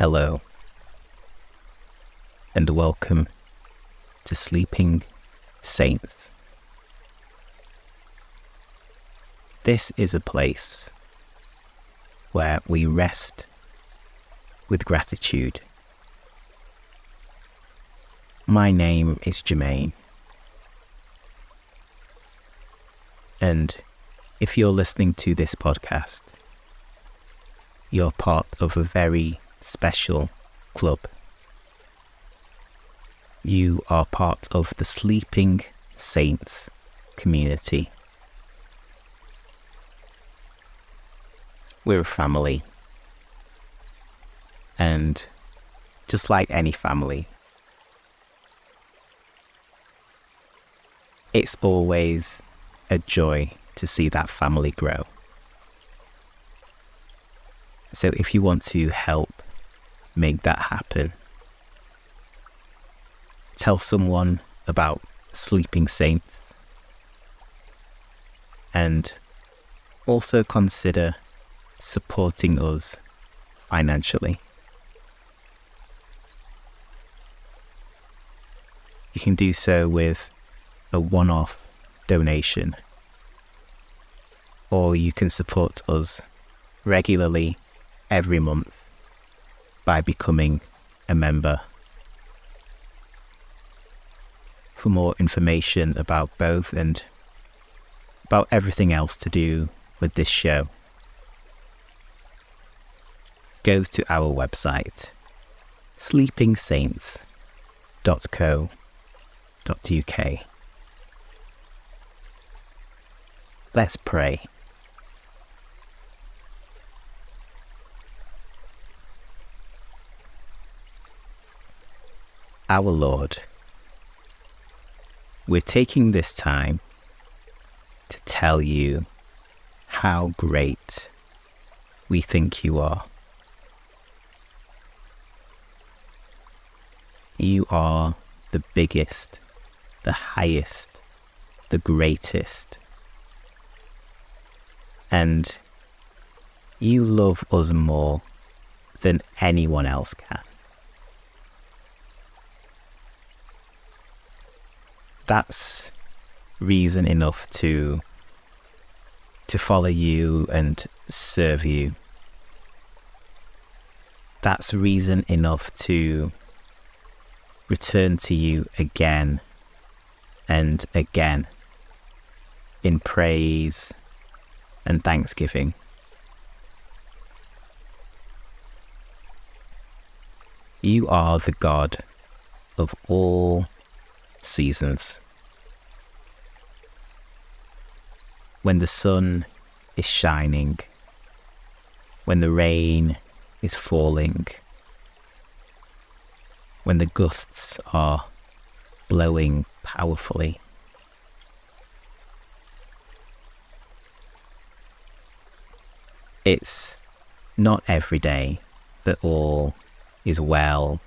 Hello, and welcome to Sleeping Saints. This is a place where we rest with gratitude. My name is Jermaine, and if you're listening to this podcast, you're part of a very special club. You are part of the Sleeping Saints community. We're a family. And just like any family, it's always a joy to see that family grow. So if you want to help make that happen, tell someone about Sleeping Saints. And also consider supporting us financially. You can do so with a one off donation, or you can support us regularly every month by becoming a member. For more information about both and about everything else to do with this show, go to our website sleepingsaints.co.uk. Let's pray. Our Lord, we're taking this time to tell you how great we think you are. You are the biggest, the highest, the greatest. And you love us more than anyone else can. That's reason enough to to follow you and serve you. That's reason enough to return to you again and again in praise and thanksgiving. You are the God of all seasons. When the sun is shining, when the rain is falling, when the gusts are blowing powerfully. It's not every day that all is well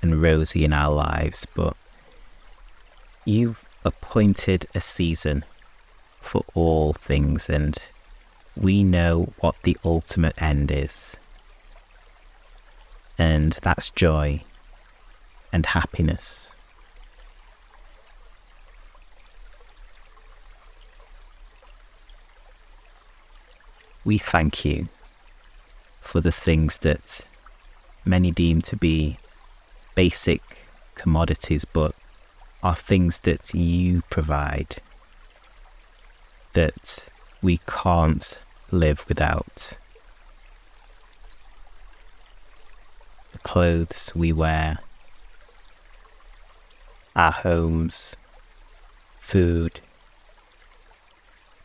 and rosy in our lives, but you've appointed a season for all things, and we know what the ultimate end is. And that's joy and happiness. We thank you for the things that many deem to be basic commodities, but are things that you provide that we can't live without. The clothes we wear, our homes, food,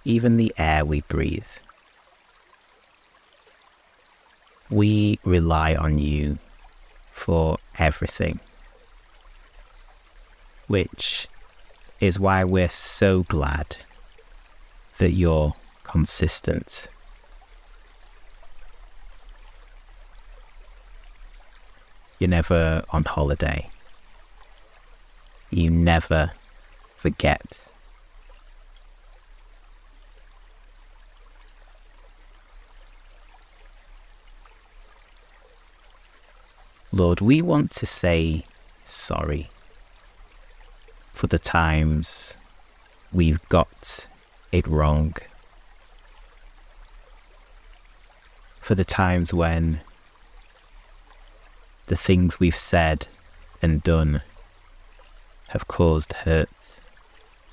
even the air we breathe. We rely on you for everything, which is why we're so glad that you're consistent. You're never on holiday you never forget. Lord, we want to say sorry for the times we've got it wrong. For the times when the things we've said and done have caused hurt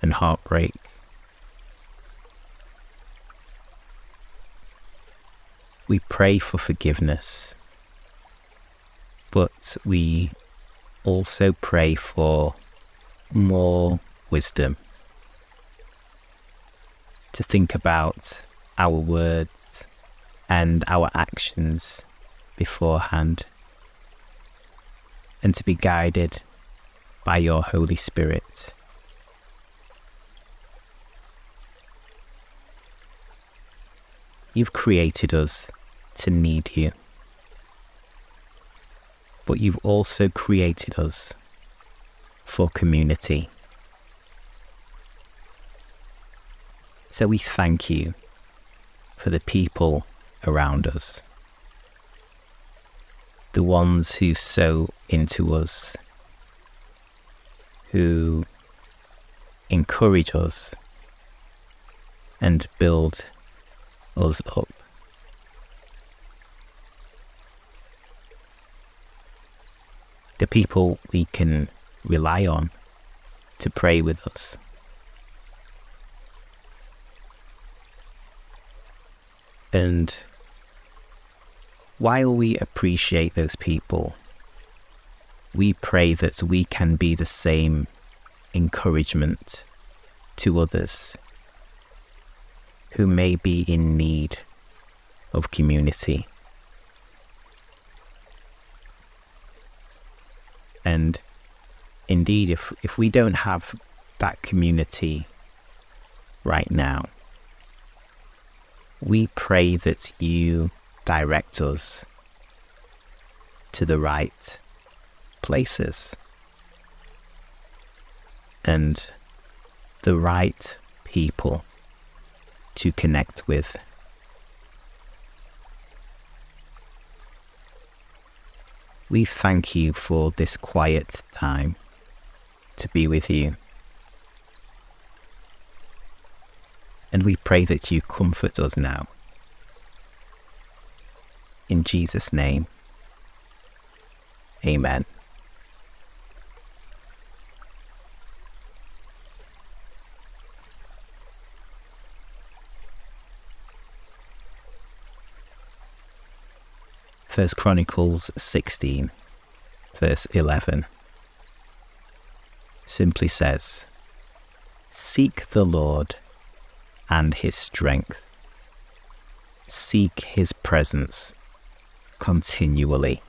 and heartbreak. We pray for forgiveness, but we also pray for more wisdom. To think about our words and our actions beforehand. And to be guided by your Holy Spirit. You've created us to need you, but you've also created us for community. So we thank you for the people around us, the ones who sow into us, who encourage us and build us up. The people we can rely on to pray with us. And while we appreciate those people, we pray that we can be the same encouragement to others who may be in need of community. And indeed, if, if we don't have that community right now, we pray that you direct us to the right places and the right people to connect with. We thank you for this quiet time to be with you. And we pray that you comfort us now. In Jesus' name, amen. First Chronicles 16, verse 11, simply says, Seek the Lord and his strength. Seek his presence continually.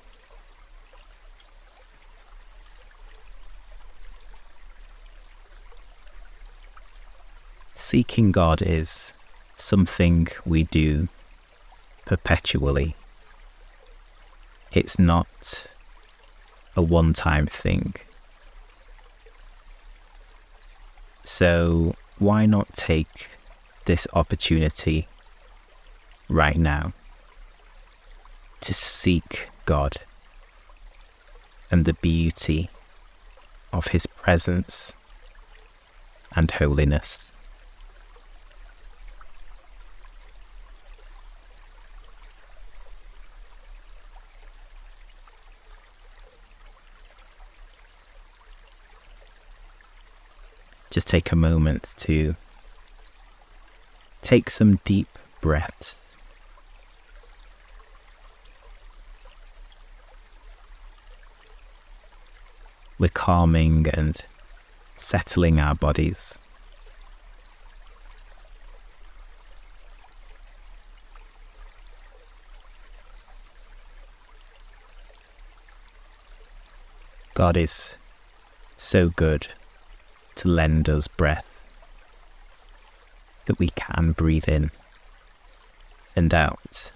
Seeking God is something we do perpetually it's not a one time thing. So, why not take this opportunity right now to seek God and the beauty of His presence and holiness? Just take a moment to take some deep breaths. We're calming and settling our bodies. God is so good to lend us breath that we can breathe in and out.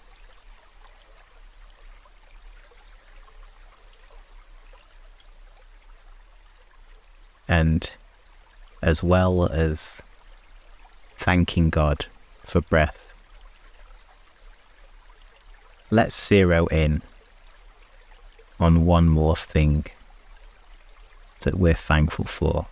And as well as thanking God for breath, let's zero in on one more thing that we're thankful for.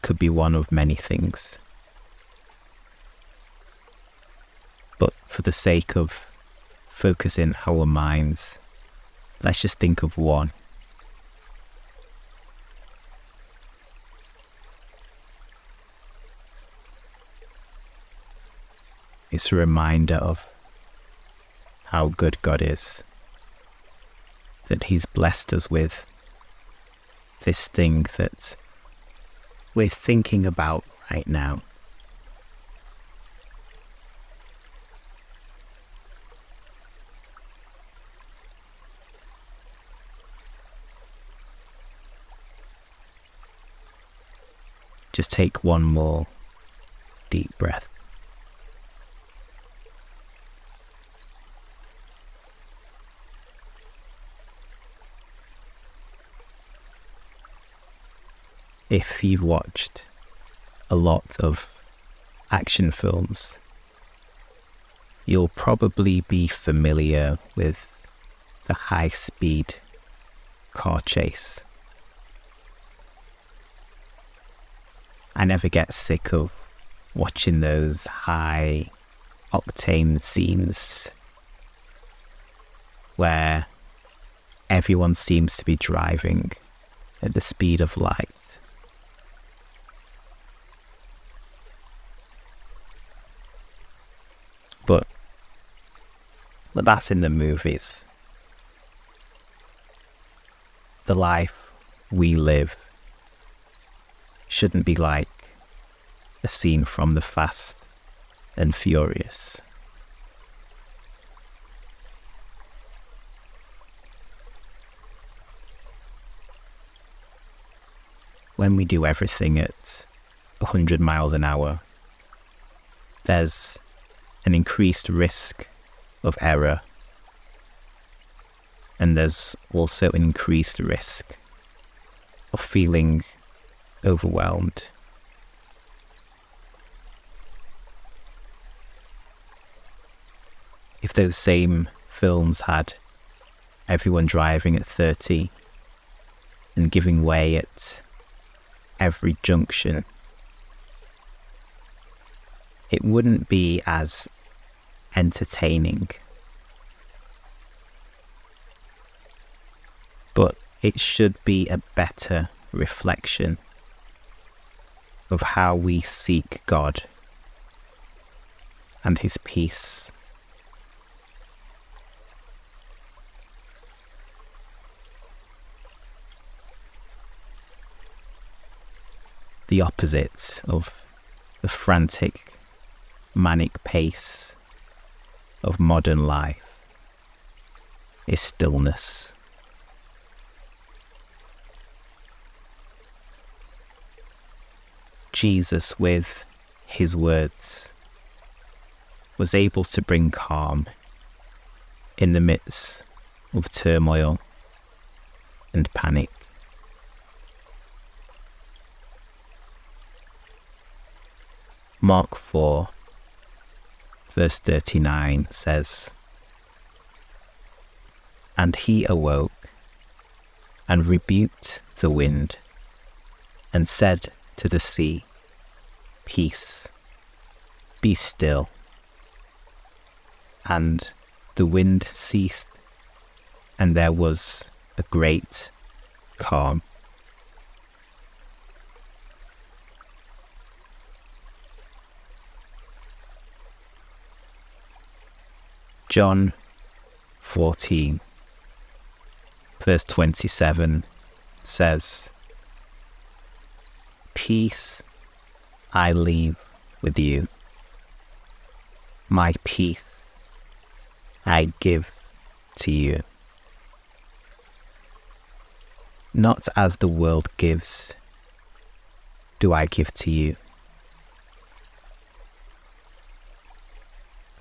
It could be one of many things. But for the sake of focusing our minds, let's just think of one. It's a reminder of how good God is, that He's blessed us with this thing that we're thinking about right now. Just take one more deep breath. If you've watched a lot of action films, you'll probably be familiar with the high speed car chase. I never get sick of watching those high octane scenes where everyone seems to be driving at the speed of light. But but that's in the movies. The life we live shouldn't be like a scene from the Fast and Furious. When we do everything at 100 miles an hour, there's an increased risk of error. And there's also an increased risk of feeling overwhelmed. If those same films had everyone driving at 30 and giving way at every junction it wouldn't be as entertaining. But it should be a better reflection of how we seek God and His peace. The opposite of the frantic manic pace of modern life is stillness. Jesus, with his words, was able to bring calm in the midst of turmoil and panic. Mark 4 verse 39 says, And he awoke and rebuked the wind and said to the sea, Peace, be still. And the wind ceased, and there was a great calm. John 14, verse 27 says, Peace I leave with you, my peace I give to you. Not as the world gives, do I give to you.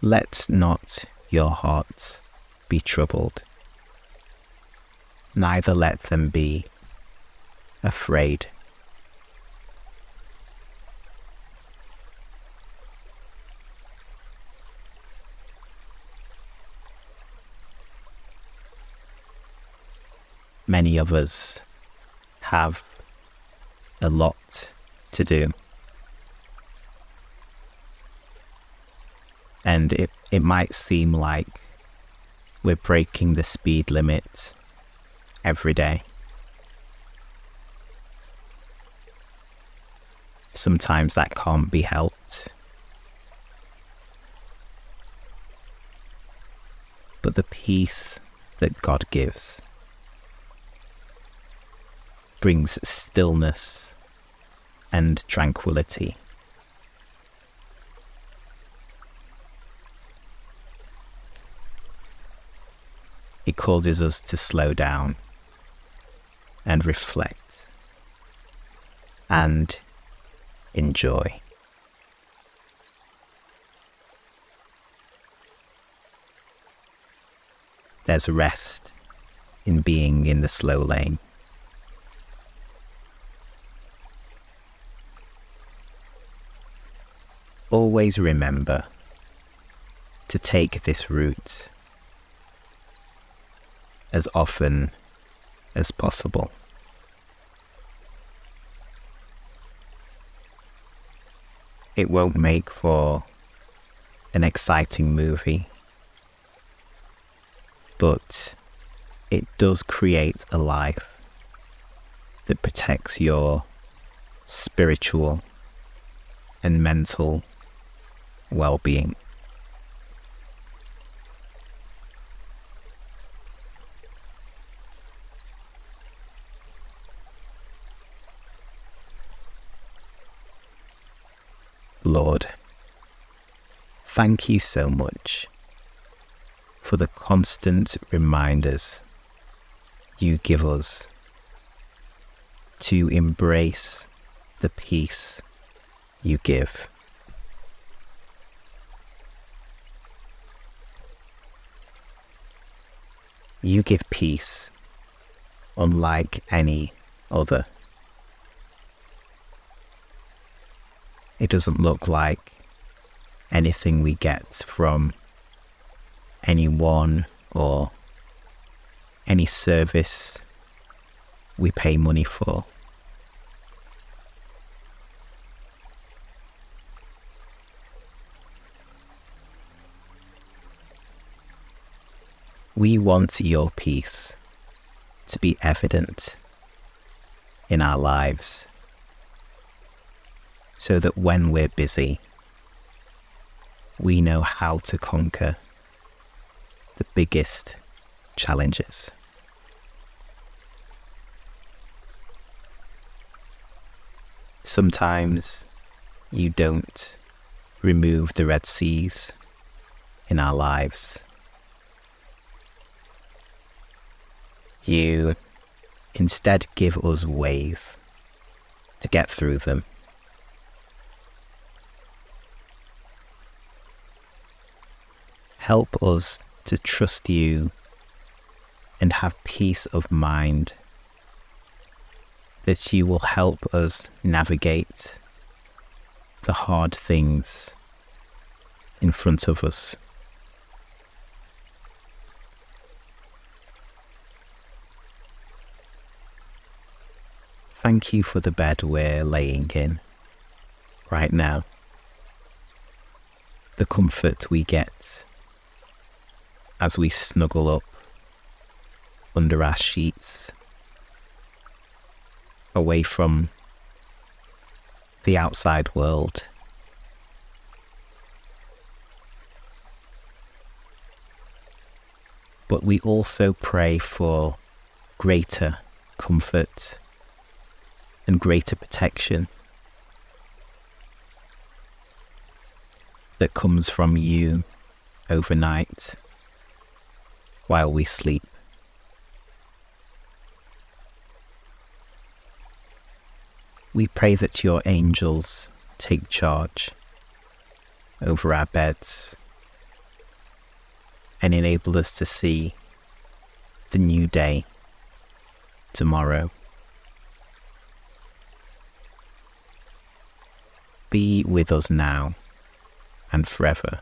Let's not your hearts be troubled, neither let them be afraid. Many of us have a lot to do. And it, it might seem like we're breaking the speed limit every day. Sometimes that can't be helped. But the peace that God gives brings stillness and tranquility. It causes us to slow down and reflect and enjoy. There's rest in being in the slow lane. always remember to take this route as often as possible. It won't make for an exciting movie, but it does create a life that protects your spiritual and mental well being. Lord, thank you so much for the constant reminders you give us to embrace the peace you give. You give peace unlike any other. It doesn't look like anything we get from anyone or any service we pay money for. We want your peace to be evident in our lives so that when we're busy, we know how to conquer the biggest challenges. Sometimes you don't remove the Red Seas in our lives you instead give us ways to get through them. Help us to trust you and have peace of mind that you will help us navigate the hard things in front of us. Thank you for the bed we're laying in right now. The comfort we get as we snuggle up under our sheets, away from the outside world. But we also pray for greater comfort and greater protection that comes from you overnight while we sleep. We pray that your angels take charge over our beds and enable us to see the new day tomorrow. be with us now and forever.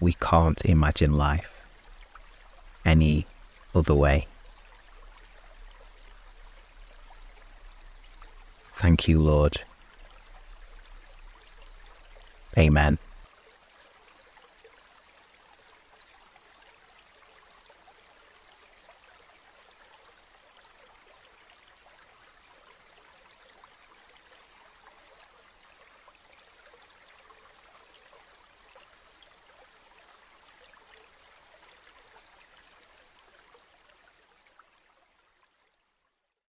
We can't imagine life any other way. Thank you, Lord. Amen.